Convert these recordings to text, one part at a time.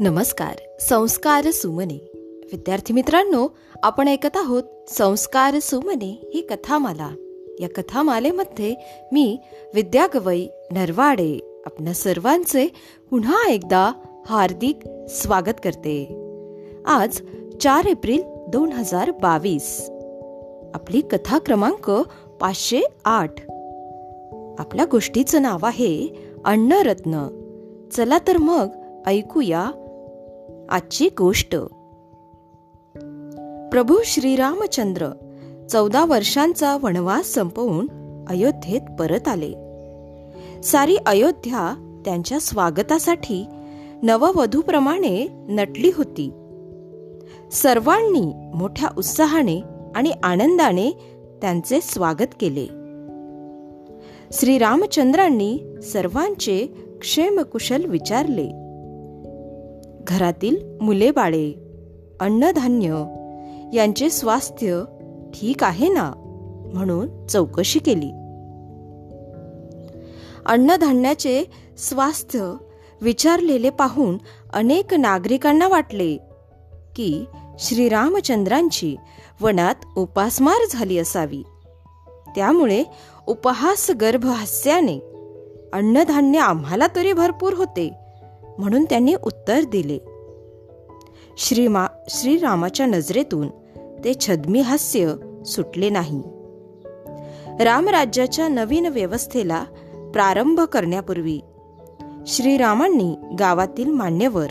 नमस्कार संस्कार सुमने. विद्यार्थी मित्रांनो आपण ऐकत आहोत संस्कार सुमने ही कथामाला. या कथामालेमध्ये मी विद्या गवई नरवाडे आपल्या सर्वांचे पुन्हा एकदा हार्दिक स्वागत करते. आज चार एप्रिल दोन हजार बावीस. आपली कथा क्रमांक पाचशे आठ. आपल्या गोष्टीचं नाव आहे अन्नरत्न चला तर मग ऐकूया आजची गोष्ट. प्रभू श्रीरामचंद्र चौदा वर्षांचा वनवास संपवून अयोध्येत परत आले. सारी अयोध्या त्यांच्या स्वागतासाठी नववधूप्रमाणे नटली होती. सर्वांनी मोठ्या उत्साहाने आणि आनंदाने त्यांचे स्वागत केले. श्रीरामचंद्रांनी सर्वांचे क्षेमकुशल विचारले. घरातील मुले बाळे अन्नधान्य यांचे स्वास्थ्य ठीक आहे ना? म्हणून चौकशी केली. अन्नधान्याचे स्वास्थ्य विचारलेले पाहून अनेक नागरिकांना वाटले की श्रीरामचंद्रांची वनात उपासमार झाली असावी. त्यामुळे उपहास गर्भ हास्याने अन्नधान्य आम्हाला तरी भरपूर होते. म्हणून त्यांनी उत्तर दिले. श्रीमा श्रीरामाच्या नजरेतून ते छद्मी हास्य सुटले नाही. रामराज्याच्या नवीन व्यवस्थेला प्रारंभ करण्यापूर्वी श्रीरामांनी गावातील मान्यवर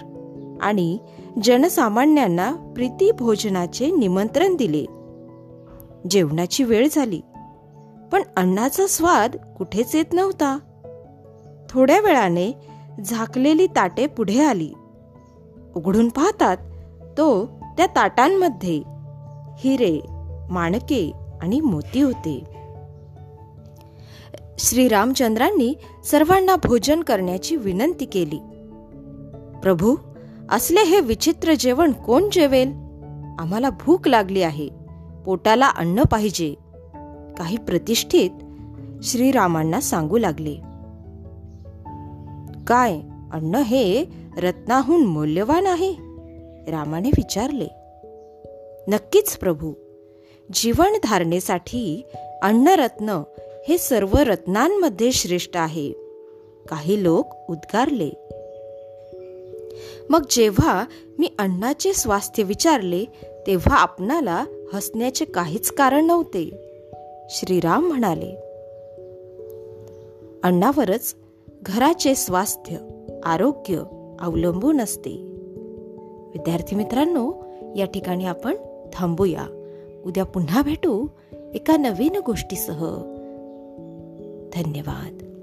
आणि जनसामान्यांना प्रीती भोजनाचे निमंत्रण दिले. जेवणाची वेळ झाली पण अन्नाचा स्वाद कुठेच येत नव्हता. थोड्या वेळाने झाकलेली ताटे पुढे आली. उघडून पाहतात तो त्या ताटांमध्ये हिरे माणके आणि मोती होते. श्रीरामचंद्रांनी सर्वांना भोजन करण्याची विनंती केली. प्रभू असले हे विचित्र जेवण कोण जेवेल? आम्हाला भूक लागली आहे. पोटाला अन्न पाहिजे. काही प्रतिष्ठित श्रीरामांना सांगू लागले. काय? अन्न हे रत्नाहून मौल्यवान आहे. रामाने विचारले नक्कीच प्रभू. जीवन धारणेसाठी अन्नरत्न हे सर्व रत्नांमध्ये श्रेष्ठ आहे. काही लोक उद्गारले मग जेव्हा मी अन्नाचे स्वास्थ्य विचारले तेव्हा आपणाला हसण्याचे काहीच कारण नव्हते. श्रीराम म्हणाले अण्णावरच घराचे स्वास्थ्य आरोग्य अवलंबून असते. विद्यार्थी मित्रांनो या ठिकाणी आपण थांबूया. उद्या पुन्हा भेटू एका नवीन गोष्टीसह. धन्यवाद.